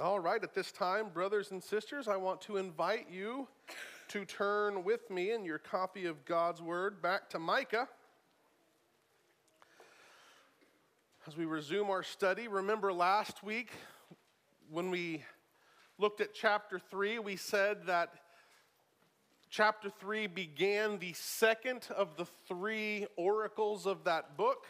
All right, at this time, brothers and sisters, I want to invite you to turn with me in your copy of God's Word back to Micah. As we resume our study, remember last week when we looked at chapter 3, we said that chapter 3 began the second of the three oracles of that book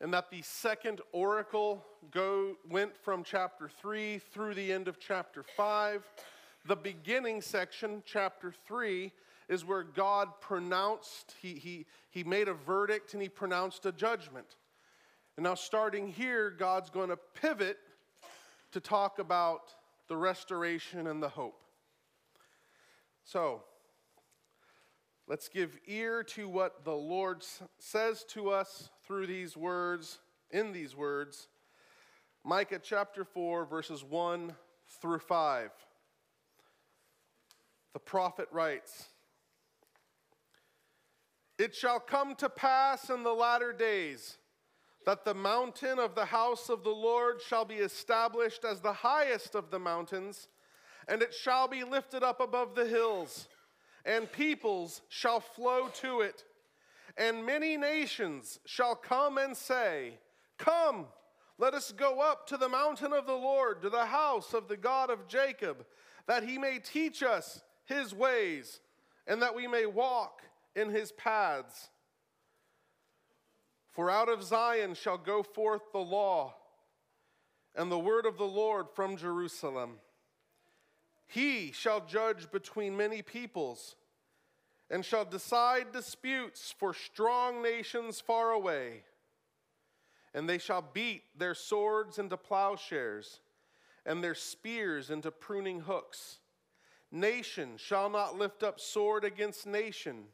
and that the second oracle go, went from chapter 3 through the end of chapter 5. The beginning section, chapter 3, is where God pronounced, he, he, he made a verdict and he pronounced a judgment. And now, starting here, God's going to pivot to talk about the restoration and the hope. So, Let's give ear to what the Lord says to us through these words, in these words. Micah chapter 4, verses 1 through 5. The prophet writes It shall come to pass in the latter days that the mountain of the house of the Lord shall be established as the highest of the mountains, and it shall be lifted up above the hills and peoples shall flow to it. And many nations shall come and say, Come, let us go up to the mountain of the Lord, to the house of the God of Jacob, that he may teach us his ways, and that we may walk in his paths. For out of Zion shall go forth the law and the word of the Lord from Jerusalem. He shall judge between many peoples and shall decide disputes for strong nations far away. And they shall beat their swords into plowshares and their spears into pruning hooks. Nation shall not lift up sword against nation,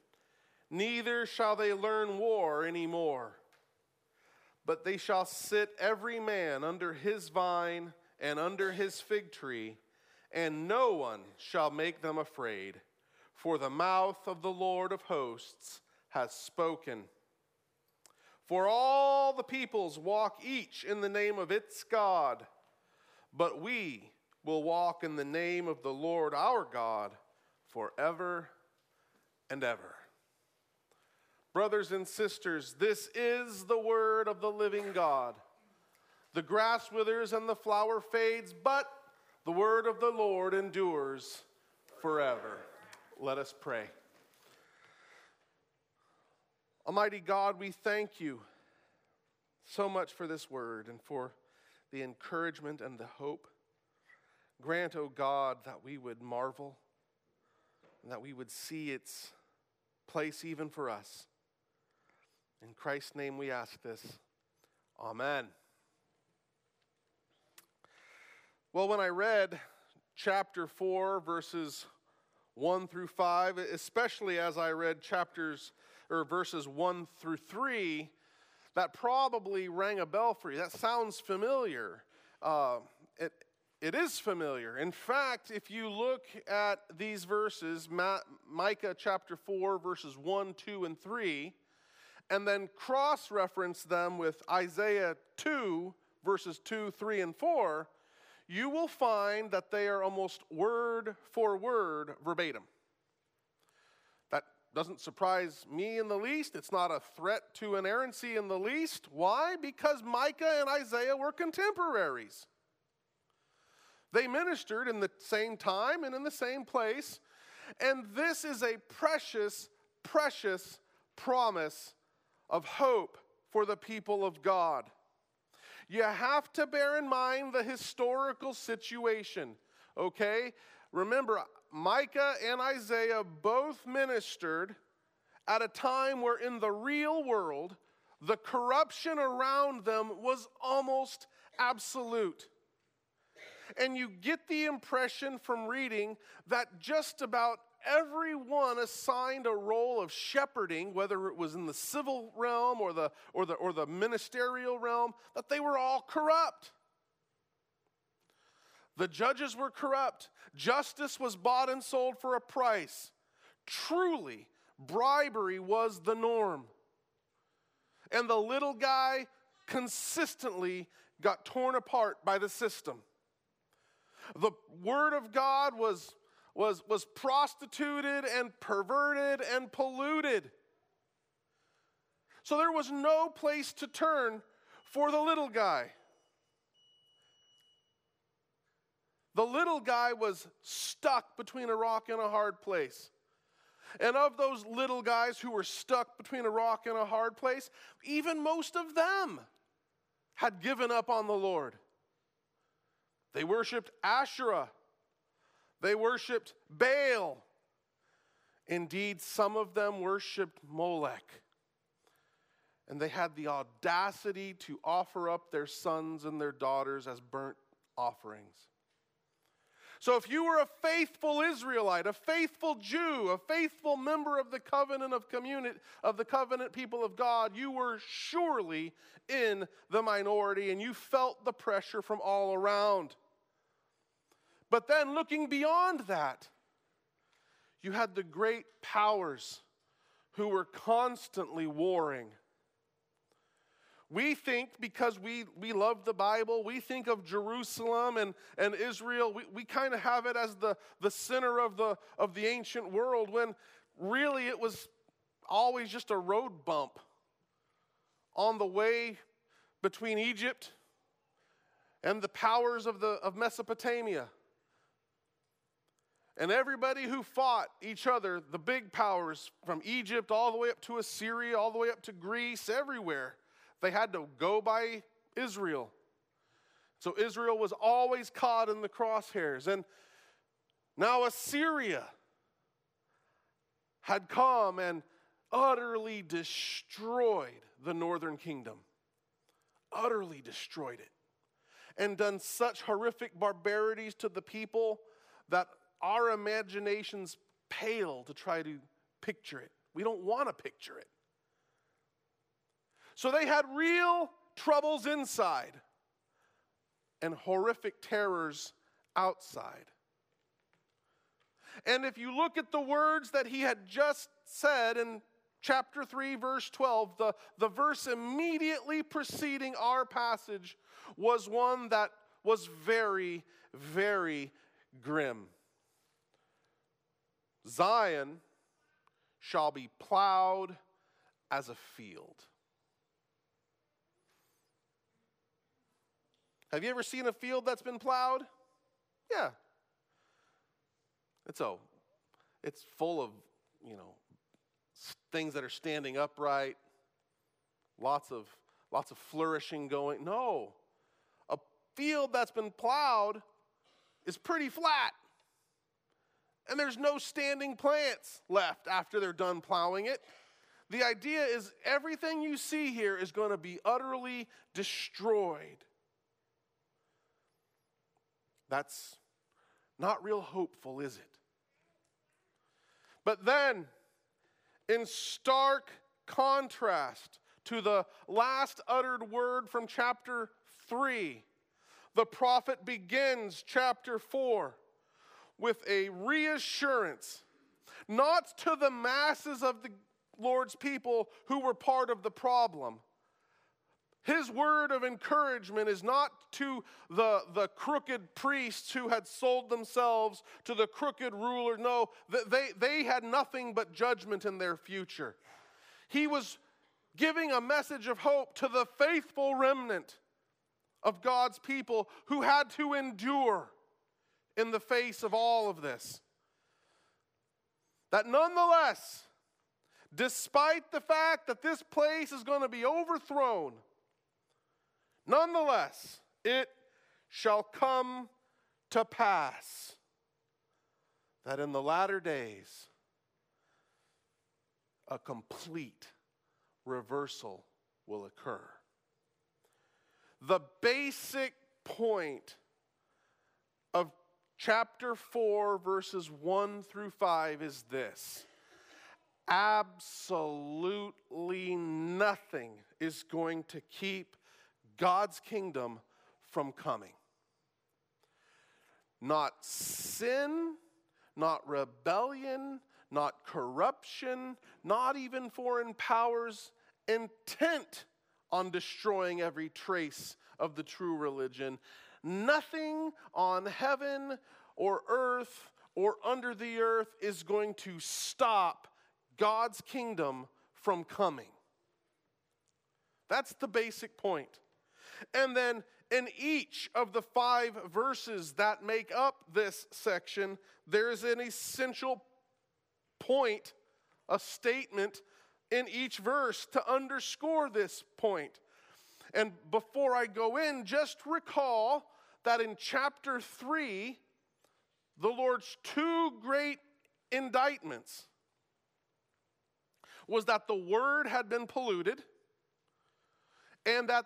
neither shall they learn war any more. But they shall sit every man under his vine and under his fig tree and no one shall make them afraid, for the mouth of the Lord of hosts has spoken. For all the peoples walk each in the name of its God, but we will walk in the name of the Lord our God forever and ever. Brothers and sisters, this is the word of the living God. The grass withers and the flower fades, but the word of the Lord endures forever. Let us pray. Almighty God, we thank you so much for this word and for the encouragement and the hope. Grant, O oh God, that we would marvel and that we would see its place even for us. In Christ's name we ask this. Amen. Well, when I read chapter 4, verses 1 through 5, especially as I read chapters or verses 1 through 3, that probably rang a bell for you. That sounds familiar. Uh, it, it is familiar. In fact, if you look at these verses, Ma- Micah chapter 4, verses 1, 2, and 3, and then cross reference them with Isaiah 2, verses 2, 3, and 4, you will find that they are almost word for word verbatim. That doesn't surprise me in the least. It's not a threat to inerrancy in the least. Why? Because Micah and Isaiah were contemporaries. They ministered in the same time and in the same place. And this is a precious, precious promise of hope for the people of God you have to bear in mind the historical situation, okay? Remember, Micah and Isaiah both ministered at a time where in the real world, the corruption around them was almost absolute. And you get the impression from reading that just about everyone assigned a role of shepherding, whether it was in the civil realm or the, or the, or the ministerial realm, that they were all corrupt. The judges were corrupt. Justice was bought and sold for a price. Truly, bribery was the norm. And the little guy consistently got torn apart by the system. The Word of God was, was, was prostituted and perverted and polluted. So there was no place to turn for the little guy. The little guy was stuck between a rock and a hard place. And of those little guys who were stuck between a rock and a hard place, even most of them had given up on the Lord. They worshiped Asherah, they worshiped Baal. Indeed, some of them worshiped Molech. And they had the audacity to offer up their sons and their daughters as burnt offerings. So, if you were a faithful Israelite, a faithful Jew, a faithful member of the covenant of community of the covenant people of God, you were surely in the minority and you felt the pressure from all around. But then, looking beyond that, you had the great powers who were constantly warring we think because we, we love the Bible, we think of Jerusalem and, and Israel, we, we kind of have it as the, the center of the, of the ancient world when really it was always just a road bump on the way between Egypt and the powers of, the, of Mesopotamia. And everybody who fought each other, the big powers from Egypt all the way up to Assyria, all the way up to Greece, everywhere, they had to go by Israel. So Israel was always caught in the crosshairs. And now Assyria had come and utterly destroyed the northern kingdom, utterly destroyed it, and done such horrific barbarities to the people that our imaginations pale to try to picture it. We don't want to picture it. So they had real troubles inside and horrific terrors outside. And if you look at the words that he had just said in chapter 3, verse 12, the, the verse immediately preceding our passage was one that was very, very grim. Zion shall be plowed as a field. Have you ever seen a field that's been plowed? Yeah. It's a, it's full of, you know, things that are standing upright, lots of, lots of flourishing going. No. A field that's been plowed is pretty flat. And there's no standing plants left after they're done plowing it. The idea is everything you see here is going to be utterly destroyed. That's not real hopeful, is it? But then, in stark contrast to the last uttered word from chapter 3, the prophet begins chapter 4 with a reassurance, not to the masses of the Lord's people who were part of the problem, his word of encouragement is not to the, the crooked priests who had sold themselves to the crooked ruler. No, they, they had nothing but judgment in their future. He was giving a message of hope to the faithful remnant of God's people who had to endure in the face of all of this. That nonetheless, despite the fact that this place is going to be overthrown, Nonetheless, it shall come to pass that in the latter days, a complete reversal will occur. The basic point chapter 4, verses 1 through 5 is this absolutely nothing is going to keep God's kingdom from coming. Not sin, not rebellion, not corruption, not even foreign powers intent on destroying every trace of the true religion. Nothing on heaven or earth or under the earth is going to stop God's kingdom from coming. That's the basic point. And then in each of the five verses that make up this section, there is an essential point, a statement in each verse to underscore this point. And before I go in, just recall that in chapter 3, the Lord's two great indictments was that the word had been polluted and that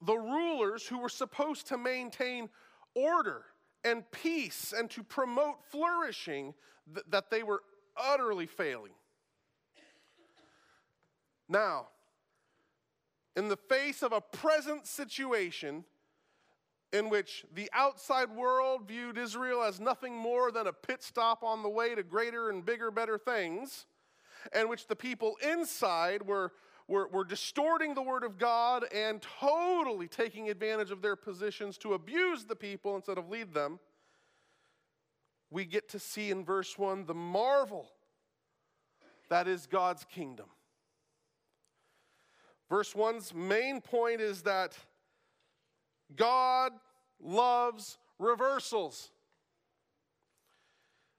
the rulers who were supposed to maintain order and peace and to promote flourishing th- that they were utterly failing. Now in the face of a present situation in which the outside world viewed Israel as nothing more than a pit stop on the way to greater and bigger, better things, and which the people inside were, were, were distorting the word of God and totally taking advantage of their positions to abuse the people instead of lead them, we get to see in verse 1 the marvel that is God's kingdom. Verse 1's main point is that God loves reversals.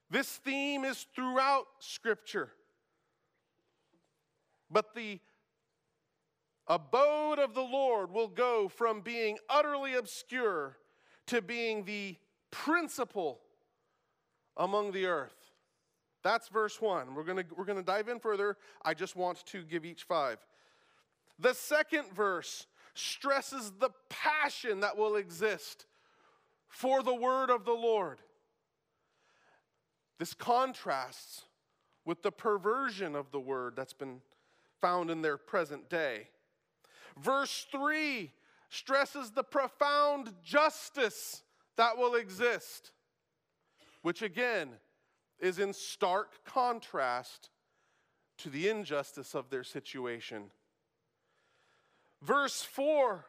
This theme is throughout Scripture. But the abode of the Lord will go from being utterly obscure to being the principal among the earth. That's verse 1. We're going we're going to dive in further. I just want to give each five. The second verse stresses the passion that will exist for the word of the Lord. This contrasts with the perversion of the word that's been found in their present day. Verse 3 stresses the profound justice that will exist, which again is in stark contrast to the injustice of their situation. Verse 4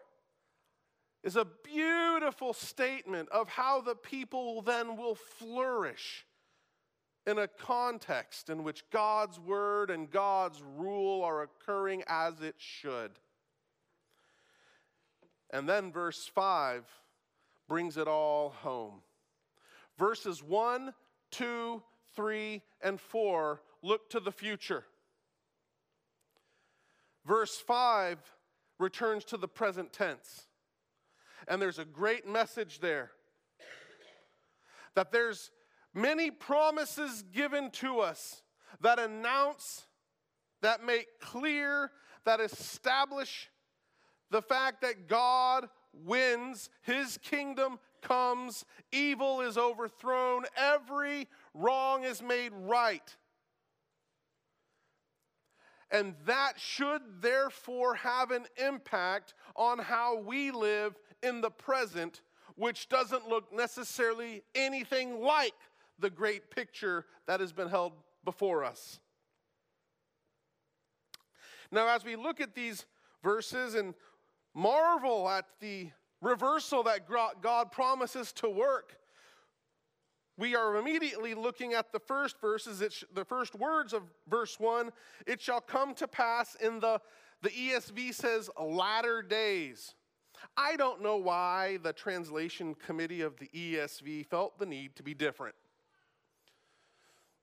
is a beautiful statement of how the people then will flourish in a context in which God's word and God's rule are occurring as it should. And then verse 5 brings it all home. Verses 1, 2, 3, and 4 look to the future. Verse 5 returns to the present tense. And there's a great message there that there's many promises given to us that announce, that make clear, that establish the fact that God wins, His kingdom comes, evil is overthrown, every wrong is made right. And that should therefore have an impact on how we live in the present, which doesn't look necessarily anything like the great picture that has been held before us. Now, as we look at these verses and marvel at the reversal that God promises to work, we are immediately looking at the first verses, sh- the first words of verse 1. It shall come to pass in the, the ESV says, latter days. I don't know why the translation committee of the ESV felt the need to be different.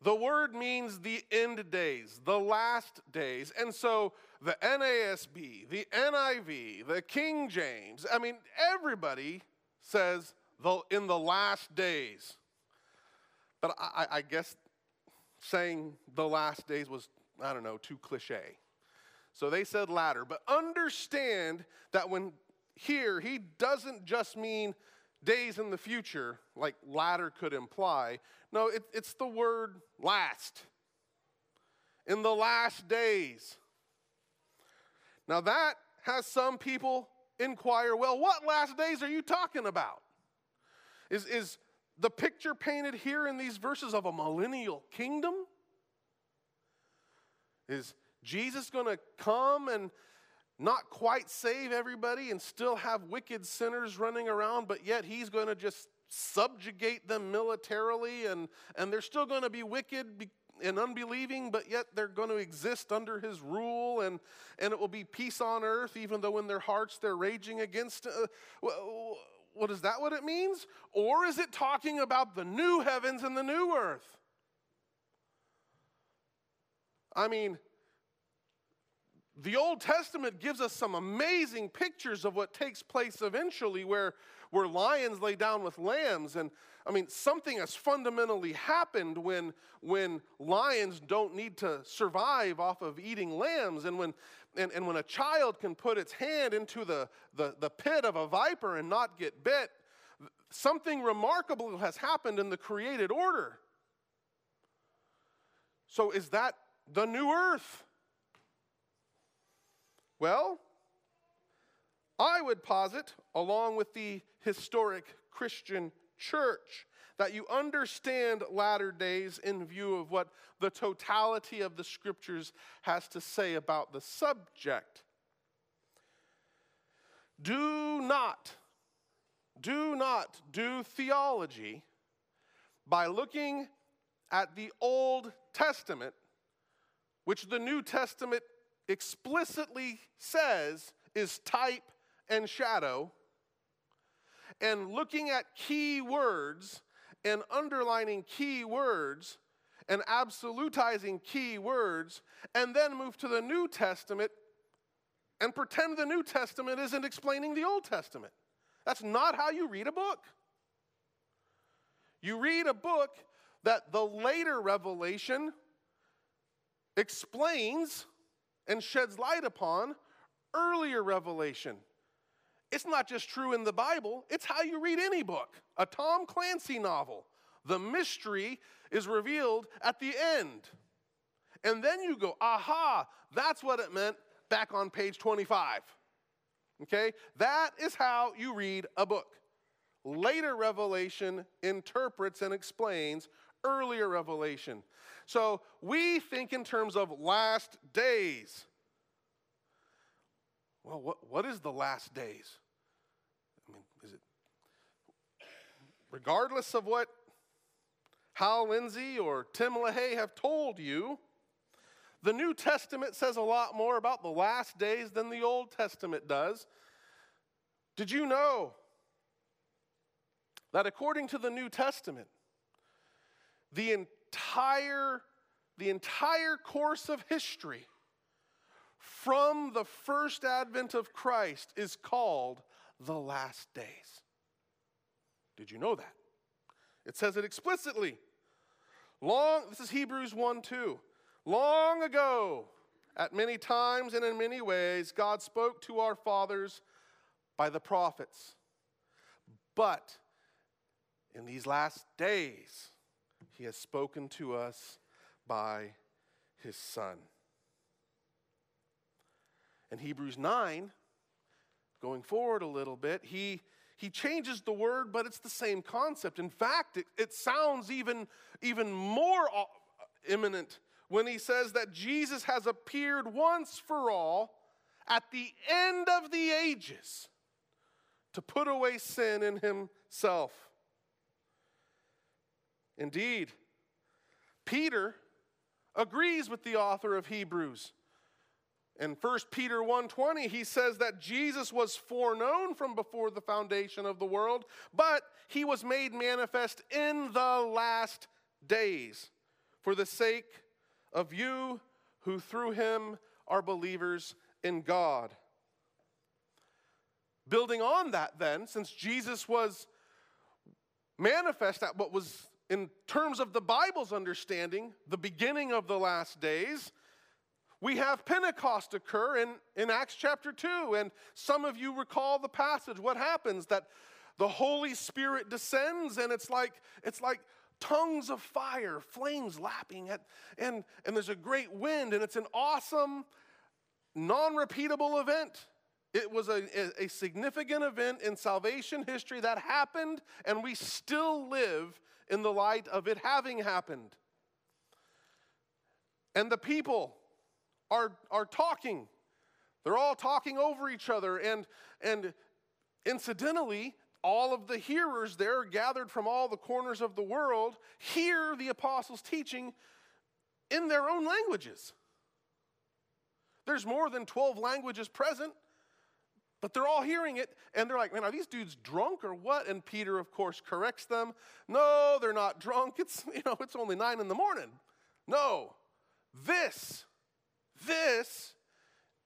The word means the end days, the last days. And so the NASB, the NIV, the King James, I mean, everybody says the, in the last days. But I, I guess saying the last days was, I don't know, too cliche. So they said latter. But understand that when here, he doesn't just mean days in the future, like latter could imply. No, it, it's the word last. In the last days. Now that has some people inquire, well, what last days are you talking about? Is, is the picture painted here in these verses of a millennial kingdom? Is Jesus going to come and not quite save everybody and still have wicked sinners running around, but yet he's going to just subjugate them militarily and, and they're still going to be wicked and unbelieving, but yet they're going to exist under his rule and, and it will be peace on earth, even though in their hearts they're raging against. Uh, what is that what it means? Or is it talking about the new heavens and the new earth? I mean, the Old Testament gives us some amazing pictures of what takes place eventually, where, where lions lay down with lambs. And I mean, something has fundamentally happened when, when lions don't need to survive off of eating lambs, and when, and, and when a child can put its hand into the, the, the pit of a viper and not get bit. Something remarkable has happened in the created order. So, is that the new earth? Well, I would posit, along with the historic Christian church, that you understand latter days in view of what the totality of the scriptures has to say about the subject. Do not, do not do theology by looking at the Old Testament, which the New Testament explicitly says is type and shadow, and looking at key words and underlining key words and absolutizing key words, and then move to the New Testament and pretend the New Testament isn't explaining the Old Testament. That's not how you read a book. You read a book that the later revelation explains and sheds light upon earlier revelation. It's not just true in the Bible, it's how you read any book. A Tom Clancy novel. The mystery is revealed at the end. And then you go, aha, that's what it meant back on page 25. Okay? That is how you read a book. Later revelation interprets and explains earlier revelation. So we think in terms of last days. Well, what, what is the last days? I mean, is it regardless of what Hal Lindsey or Tim LaHaye have told you, the New Testament says a lot more about the last days than the Old Testament does. Did you know that according to the New Testament, the entire, the entire course of history from the first advent of Christ is called the last days. Did you know that? It says it explicitly. Long, this is Hebrews 1 2. Long ago, at many times and in many ways, God spoke to our fathers by the prophets. But in these last days, he has spoken to us by his Son. In Hebrews 9, going forward a little bit, he, he changes the word, but it's the same concept. In fact, it, it sounds even, even more imminent when he says that Jesus has appeared once for all at the end of the ages to put away sin in himself. Indeed, Peter agrees with the author of Hebrews. In 1 Peter 1:20 he says that Jesus was foreknown from before the foundation of the world, but he was made manifest in the last days for the sake of you who through him are believers in God. Building on that then, since Jesus was manifest at what was in terms of the Bible's understanding, the beginning of the last days, we have Pentecost occur in, in Acts chapter 2. And some of you recall the passage. What happens? That the Holy Spirit descends, and it's like, it's like tongues of fire, flames lapping at, and, and there's a great wind, and it's an awesome, non repeatable event. It was a, a, a significant event in salvation history that happened, and we still live in the light of it having happened. And the people are, are talking. They're all talking over each other, and, and incidentally, all of the hearers there, gathered from all the corners of the world, hear the apostles' teaching in their own languages. There's more than 12 languages present, but they're all hearing it, and they're like, man, are these dudes drunk or what? And Peter, of course, corrects them. No, they're not drunk. It's, you know, it's only nine in the morning. No, this, this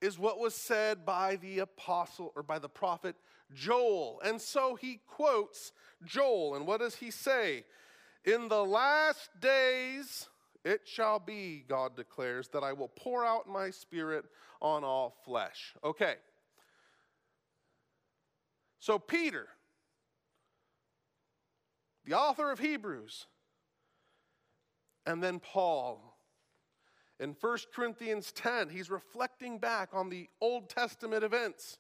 is what was said by the apostle or by the prophet Joel. And so he quotes Joel. And what does he say? In the last days, it shall be, God declares, that I will pour out my spirit on all flesh. Okay. So, Peter, the author of Hebrews, and then Paul, in 1 Corinthians 10, he's reflecting back on the Old Testament events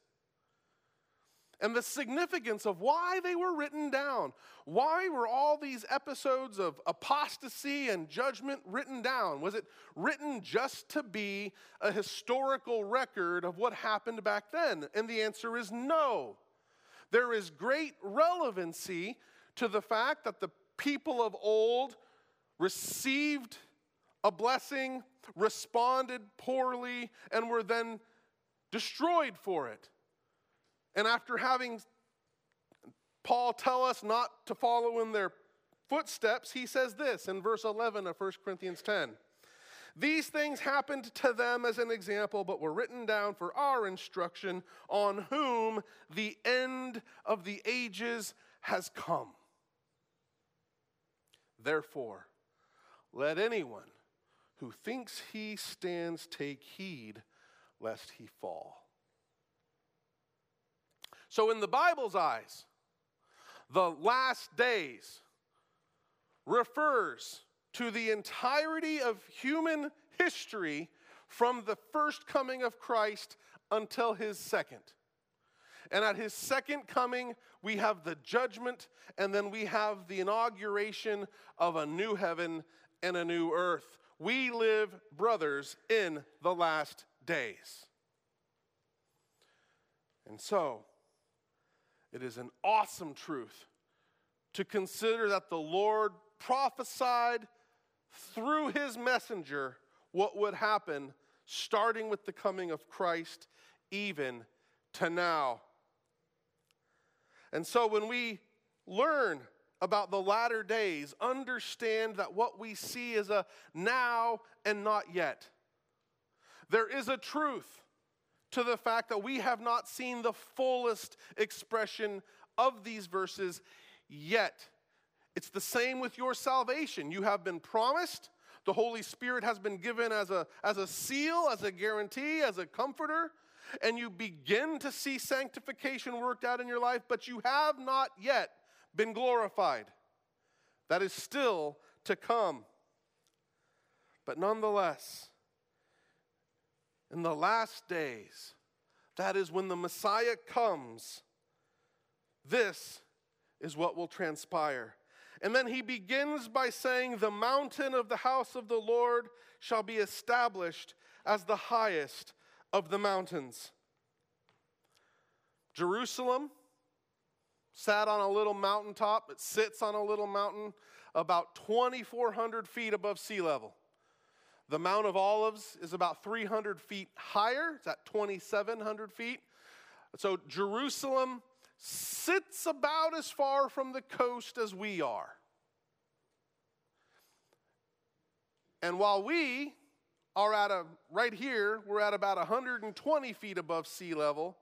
and the significance of why they were written down. Why were all these episodes of apostasy and judgment written down? Was it written just to be a historical record of what happened back then? And the answer is no. There is great relevancy to the fact that the people of old received a blessing, responded poorly, and were then destroyed for it. And after having Paul tell us not to follow in their footsteps, he says this in verse 11 of 1 Corinthians 10. These things happened to them as an example, but were written down for our instruction, on whom the end of the ages has come. Therefore, let anyone who thinks he stands take heed lest he fall. So, in the Bible's eyes, the last days refers to the entirety of human history from the first coming of Christ until his second. And at his second coming, we have the judgment, and then we have the inauguration of a new heaven and a new earth. We live, brothers, in the last days. And so, it is an awesome truth to consider that the Lord prophesied through his messenger what would happen starting with the coming of Christ, even to now. And so when we learn about the latter days, understand that what we see is a now and not yet. There is a truth to the fact that we have not seen the fullest expression of these verses yet. It's the same with your salvation. You have been promised. The Holy Spirit has been given as a, as a seal, as a guarantee, as a comforter, and you begin to see sanctification worked out in your life, but you have not yet been glorified. That is still to come. But nonetheless, in the last days, that is when the Messiah comes, this is what will transpire. And then he begins by saying, The mountain of the house of the Lord shall be established as the highest of the mountains. Jerusalem sat on a little mountaintop. It sits on a little mountain about 2,400 feet above sea level. The Mount of Olives is about 300 feet higher, it's at 2,700 feet. So Jerusalem sits about as far from the coast as we are. And while we are at a, right here, we're at about 120 feet above sea level,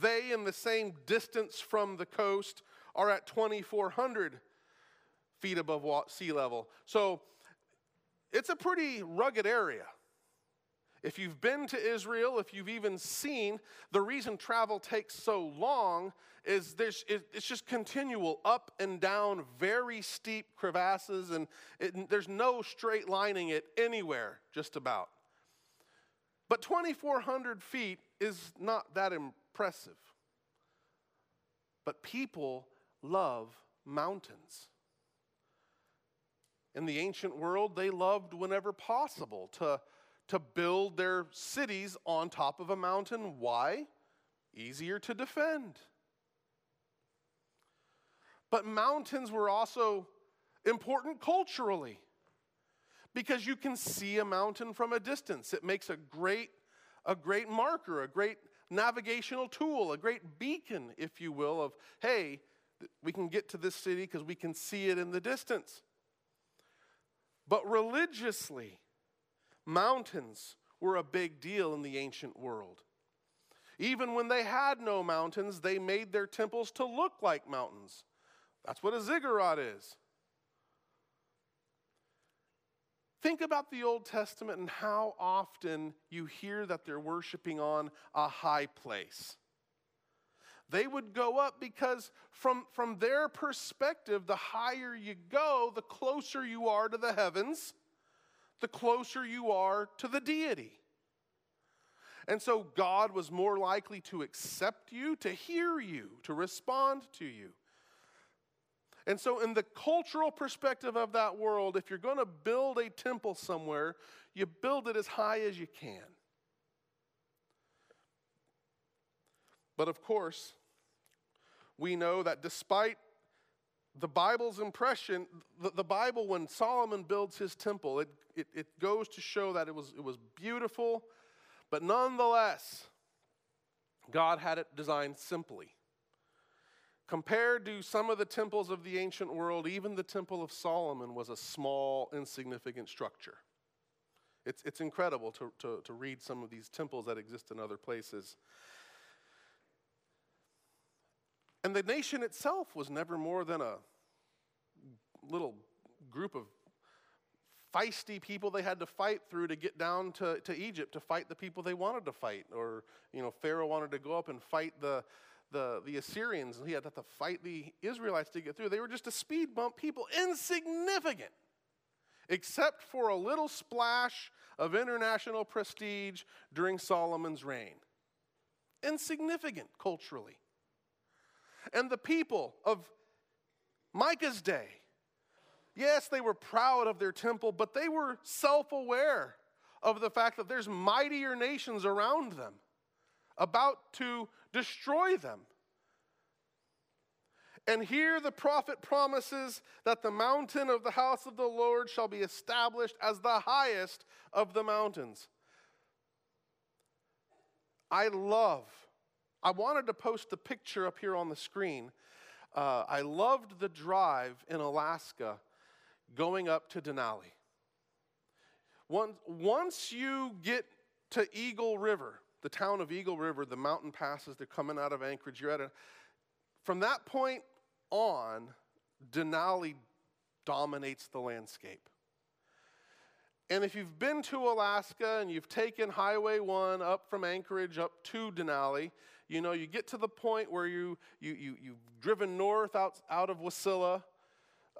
they, in the same distance from the coast, are at 2,400 feet above sea level. So it's a pretty rugged area. If you've been to Israel, if you've even seen, the reason travel takes so long is there's, it's just continual up and down, very steep crevasses, and it, there's no straight lining it anywhere, just about. But 2,400 feet is not that impressive. But people love mountains. In the ancient world, they loved whenever possible to, to build their cities on top of a mountain. Why? Easier to defend. But mountains were also important culturally because you can see a mountain from a distance. It makes a great, a great marker, a great navigational tool, a great beacon, if you will, of, hey, we can get to this city because we can see it in the distance. But religiously, mountains were a big deal in the ancient world. Even when they had no mountains, they made their temples to look like mountains. That's what a ziggurat is. Think about the Old Testament and how often you hear that they're worshiping on a high place. They would go up because, from, from their perspective, the higher you go, the closer you are to the heavens, the closer you are to the deity. And so God was more likely to accept you, to hear you, to respond to you. And so, in the cultural perspective of that world, if you're going to build a temple somewhere, you build it as high as you can. But of course, we know that despite the Bible's impression, the, the, Bible, when Solomon builds his temple, it, it, it goes to show that it was, it was beautiful, but nonetheless, God had it designed simply. Compared to some of the temples of the ancient world, even the Temple of Solomon was a small, insignificant structure. It's, it's incredible to, to, to read some of these temples that exist in other places. And the nation itself was never more than a little group of feisty people they had to fight through to get down to, to Egypt to fight the people they wanted to fight. Or, you know, Pharaoh wanted to go up and fight the, the, the Assyrians, he had to fight the Israelites to get through. They were just a speed bump people, insignificant, except for a little splash of international prestige during Solomon's reign. Insignificant culturally. And the people of Micah's day, yes, they were proud of their temple, but they were self aware of the fact that there's mightier nations around them about to destroy them. And here the prophet promises that the mountain of the house of the Lord shall be established as the highest of the mountains. I love, I wanted to post the picture up here on the screen. Uh, I loved the drive in Alaska going up to Denali. Once, once you get to Eagle River, the town of Eagle River, the mountain passes, they're coming out of Anchorage. You're at a, from that point on, Denali dominates the landscape. And if you've been to Alaska and you've taken Highway 1 up from Anchorage up to Denali, you know, you get to the point where you, you, you, you've driven north out, out of Wasilla,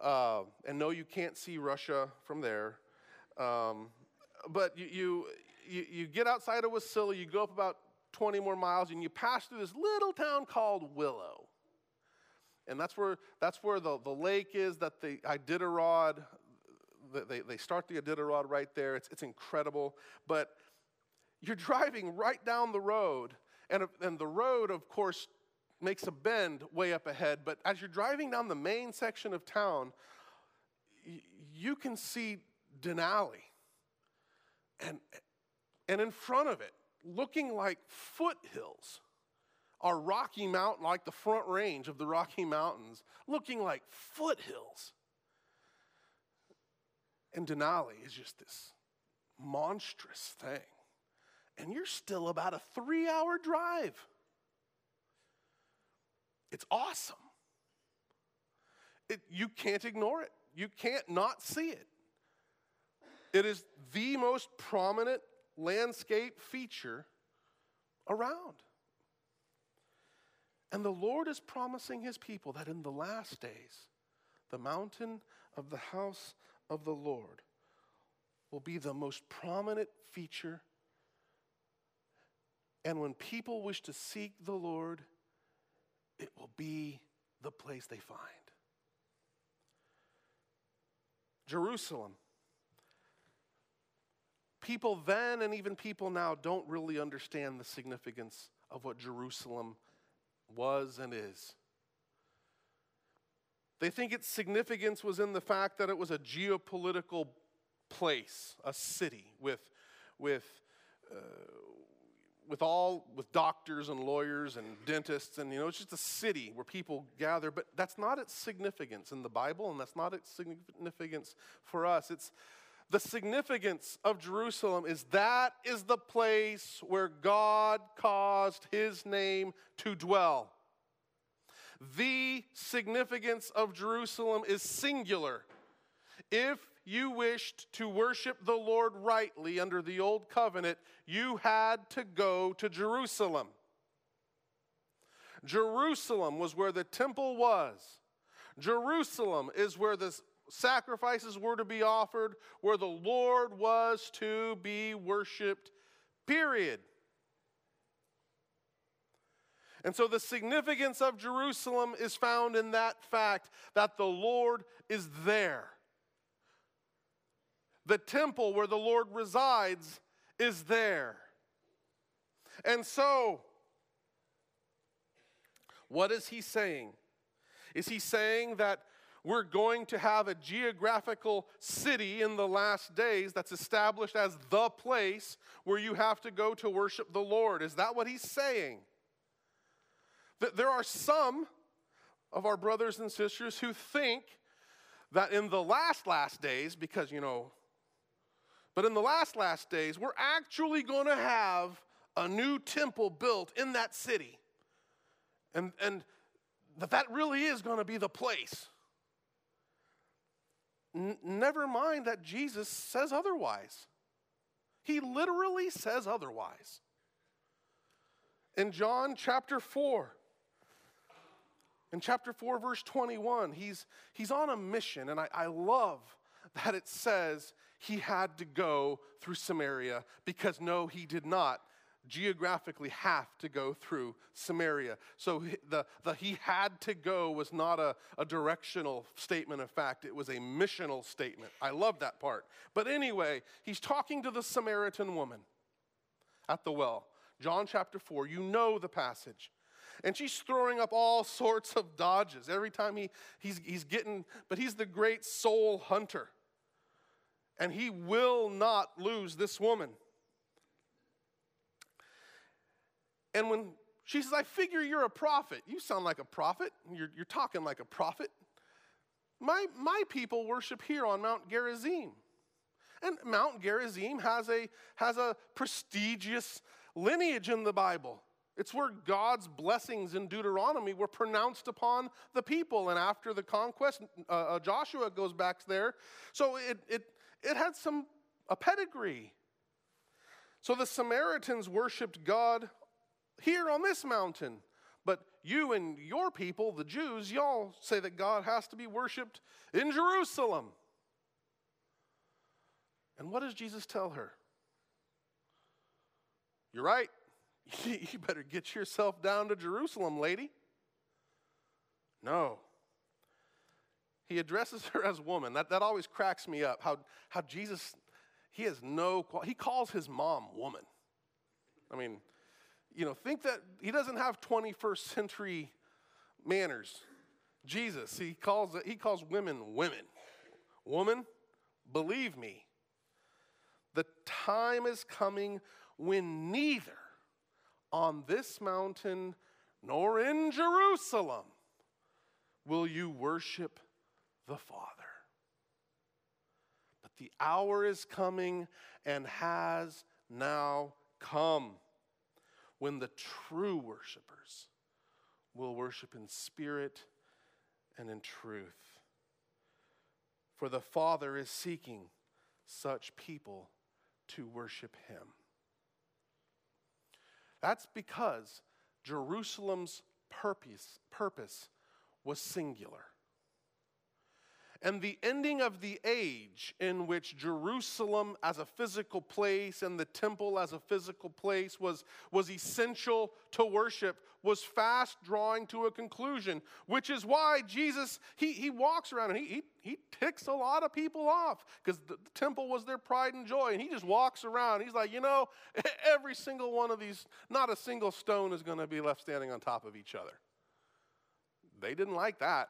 uh, and no, you can't see Russia from there. Um, but you, you, you, you get outside of Wasilla, you go up about 20 more miles, and you pass through this little town called Willow. And that's where, that's where the, the lake is that the Iditarod, they, they start the Iditarod right there. It's, it's incredible. But you're driving right down the road, and, and the road, of course, makes a bend way up ahead. But as you're driving down the main section of town, you can see Denali. And, and in front of it, looking like foothills, are Rocky Mountain, like the front range of the Rocky Mountains, looking like foothills. And Denali is just this monstrous thing. And you're still about a three hour drive. It's awesome. It, you can't ignore it, you can't not see it. It is the most prominent landscape feature around. And the Lord is promising his people that in the last days, the mountain of the house of the Lord will be the most prominent feature. And when people wish to seek the Lord, it will be the place they find. Jerusalem people then and even people now don't really understand the significance of what Jerusalem was and is. They think its significance was in the fact that it was a geopolitical place, a city with, with, uh, with all with doctors and lawyers and dentists and you know it's just a city where people gather but that's not its significance in the bible and that's not its significance for us it's the significance of jerusalem is that is the place where god caused his name to dwell the significance of jerusalem is singular if you wished to worship the Lord rightly under the old covenant, you had to go to Jerusalem. Jerusalem was where the temple was. Jerusalem is where the sacrifices were to be offered, where the Lord was to be worshiped, period. And so the significance of Jerusalem is found in that fact that the Lord is there. The temple where the Lord resides is there. And so, what is he saying? Is he saying that we're going to have a geographical city in the last days that's established as the place where you have to go to worship the Lord? Is that what he's saying? That there are some of our brothers and sisters who think that in the last, last days, because, you know, but in the last, last days, we're actually going to have a new temple built in that city. And, and that that really is going to be the place. N- never mind that Jesus says otherwise. He literally says otherwise. In John chapter 4, in chapter 4, verse 21, he's, he's on a mission, and I, I love that it says he had to go through Samaria because no, he did not geographically have to go through Samaria. So the, the he had to go was not a, a directional statement of fact, it was a missional statement. I love that part. But anyway, he's talking to the Samaritan woman at the well. John chapter 4, you know the passage. And she's throwing up all sorts of dodges every time he, he's, he's getting, but he's the great soul hunter and he will not lose this woman. And when she says, I figure you're a prophet, you sound like a prophet, you're, you're talking like a prophet. My, my people worship here on Mount Gerizim. And Mount Gerizim has a, has a prestigious lineage in the Bible. It's where God's blessings in Deuteronomy were pronounced upon the people. And after the conquest, uh, uh Joshua goes back there. So it, it, it had some a pedigree. So the Samaritans worshiped God here on this mountain. But you and your people, the Jews, y'all say that God has to be worshiped in Jerusalem. And what does Jesus tell her? You're right. you better get yourself down to Jerusalem, lady. No. He addresses her as woman. That, that always cracks me up. How, how Jesus, he has no, he calls his mom woman. I mean, you know, think that he doesn't have 21st century manners. Jesus, he calls, he calls women women. Woman, believe me, the time is coming when neither on this mountain nor in Jerusalem will you worship the Father. But the hour is coming and has now come when the true worshipers will worship in spirit and in truth. For the Father is seeking such people to worship Him. That's because Jerusalem's purpose, purpose was singular. And the ending of the age in which Jerusalem as a physical place and the temple as a physical place was, was essential to worship was fast drawing to a conclusion, which is why Jesus, he, he walks around and he, he, he ticks a lot of people off because the, the temple was their pride and joy. And he just walks around. He's like, you know, every single one of these, not a single stone is going to be left standing on top of each other. They didn't like that.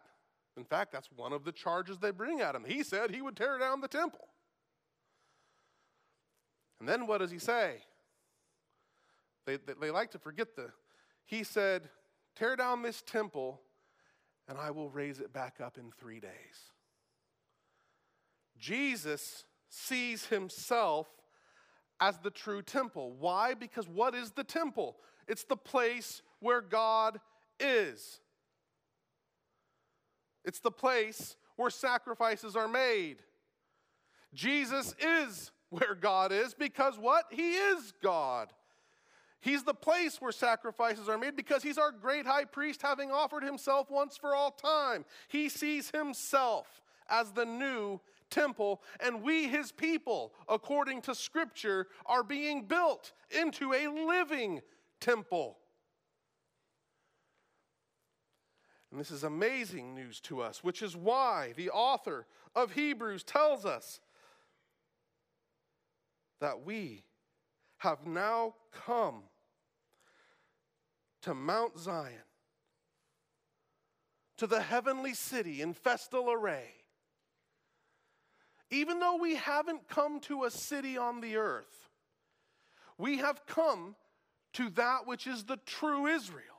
In fact, that's one of the charges they bring at him. He said he would tear down the temple. And then what does he say? They, they, they, like to forget the. He said, Tear down this temple, and I will raise it back up in three days. Jesus sees himself as the true temple. Why? Because what is the temple? It's the place where God is. It's the place where sacrifices are made. Jesus is where God is because what? He is God. He's the place where sacrifices are made because he's our great high priest, having offered himself once for all time. He sees himself as the new temple, and we, his people, according to scripture, are being built into a living temple. And this is amazing news to us, which is why the author of Hebrews tells us that we have now come to Mount Zion, to the heavenly city in festal array. Even though we haven't come to a city on the earth, we have come to that which is the true Israel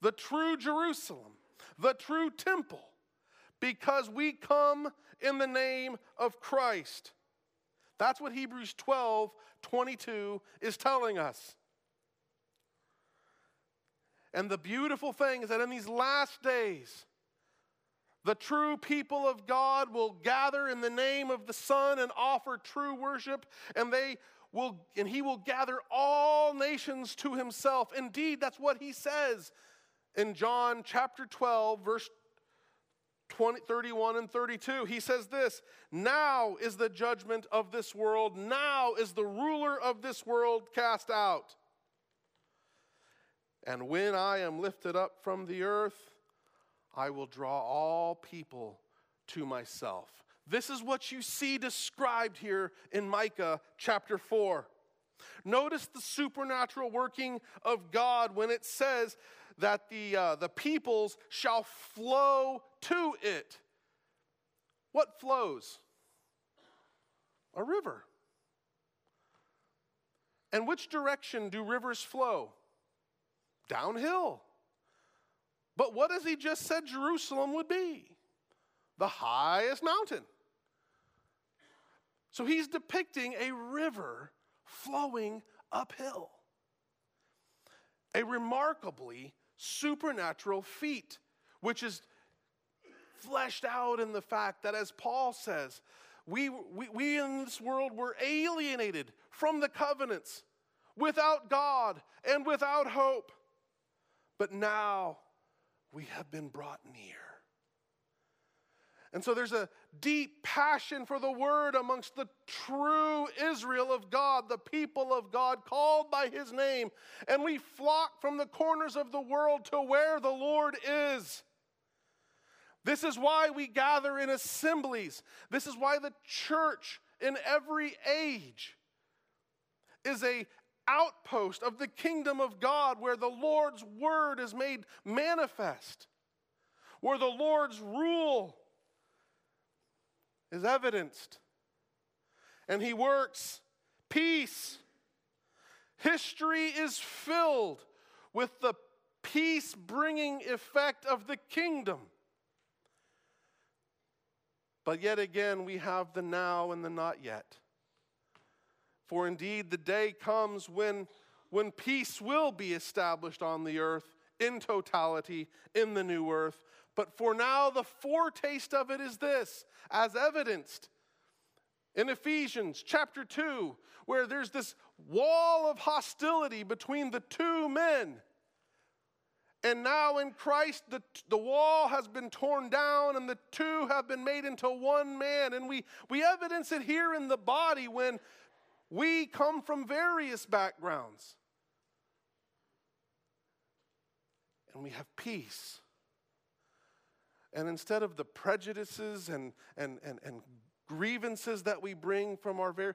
the true Jerusalem, the true temple, because we come in the name of Christ. That's what Hebrews 12 22 is telling us. And the beautiful thing is that in these last days, the true people of God will gather in the name of the Son and offer true worship, and they will and he will gather all nations to himself. Indeed, that's what he says in John chapter 12, verse 20, 31 and 32, he says this Now is the judgment of this world, now is the ruler of this world cast out. And when I am lifted up from the earth, I will draw all people to myself. This is what you see described here in Micah chapter 4. Notice the supernatural working of God when it says that the, uh, the peoples shall flow to it. What flows? A river. And which direction do rivers flow? Downhill. But what has he just said Jerusalem would be? The highest mountain. So he's depicting a river flowing uphill. A remarkably supernatural feat, which is fleshed out in the fact that, as Paul says, we, we, we in this world were alienated from the covenants without God and without hope. But now we have been brought near. And so there's a deep passion for the word amongst the true Israel of God, the people of God called by his name. And we flock from the corners of the world to where the Lord is. This is why we gather in assemblies. This is why the church in every age is a outpost of the kingdom of God where the Lord's word is made manifest, where the Lord's rule is evidenced. And he works peace. History is filled with the peace bringing effect of the kingdom. But yet again, we have the now and the not yet. For indeed, the day comes when, when peace will be established on the earth in totality in the new earth, but for now, the foretaste of it is this, as evidenced in Ephesians chapter 2, where there's this wall of hostility between the two men. And now in Christ, the, the wall has been torn down and the two have been made into one man. And we, we evidence it here in the body when we come from various backgrounds. And we have peace. And instead of the prejudices and, and, and, and grievances that we bring from our very,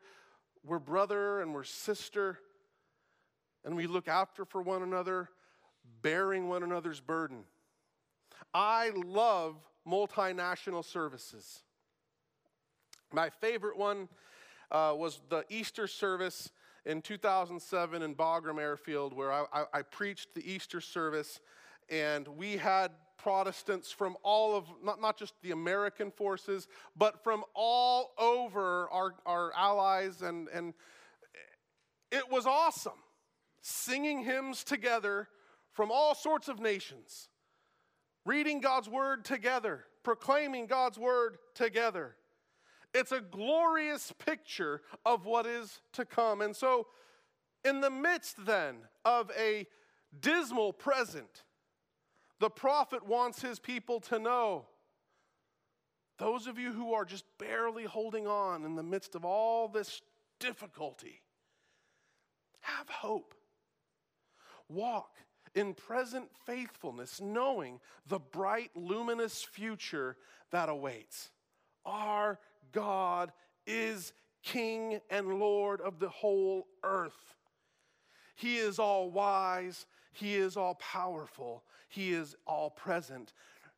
we're brother and we're sister, and we look after for one another bearing one another's burden. I love multinational services. My favorite one uh, was the Easter service in 2007 in Bagram Airfield, where I, I, I preached the Easter service, and we had Protestants from all of, not, not just the American forces, but from all over our, our allies, and, and it was awesome. Singing hymns together from all sorts of nations, reading God's word together, proclaiming God's word together. It's a glorious picture of what is to come. And so, in the midst then of a dismal present, the prophet wants his people to know those of you who are just barely holding on in the midst of all this difficulty, have hope. Walk in present faithfulness, knowing the bright, luminous future that awaits. Our God is King and Lord of the whole earth. He is all wise, He is all powerful, He is all present.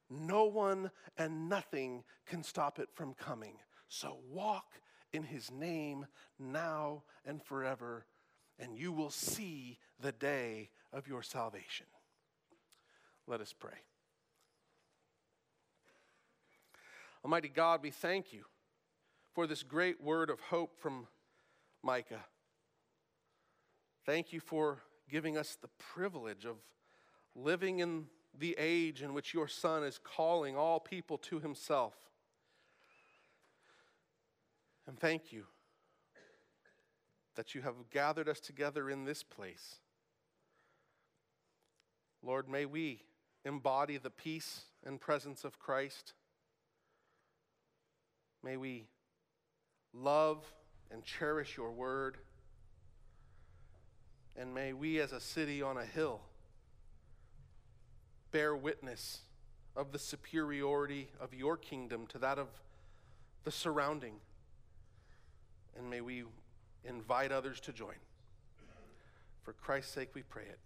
No one and nothing can stop it from coming. So walk in His name now and forever, and you will see the day of your salvation. Let us pray. Almighty God, we thank you for this great word of hope from Micah. Thank you for giving us the privilege of living in the age in which your Son is calling all people to himself. And thank you that you have gathered us together in this place Lord, may we embody the peace and presence of Christ. May we love and cherish your word. And may we, as a city on a hill, bear witness of the superiority of your kingdom to that of the surrounding. And may we invite others to join. For Christ's sake, we pray it.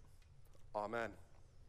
Amen.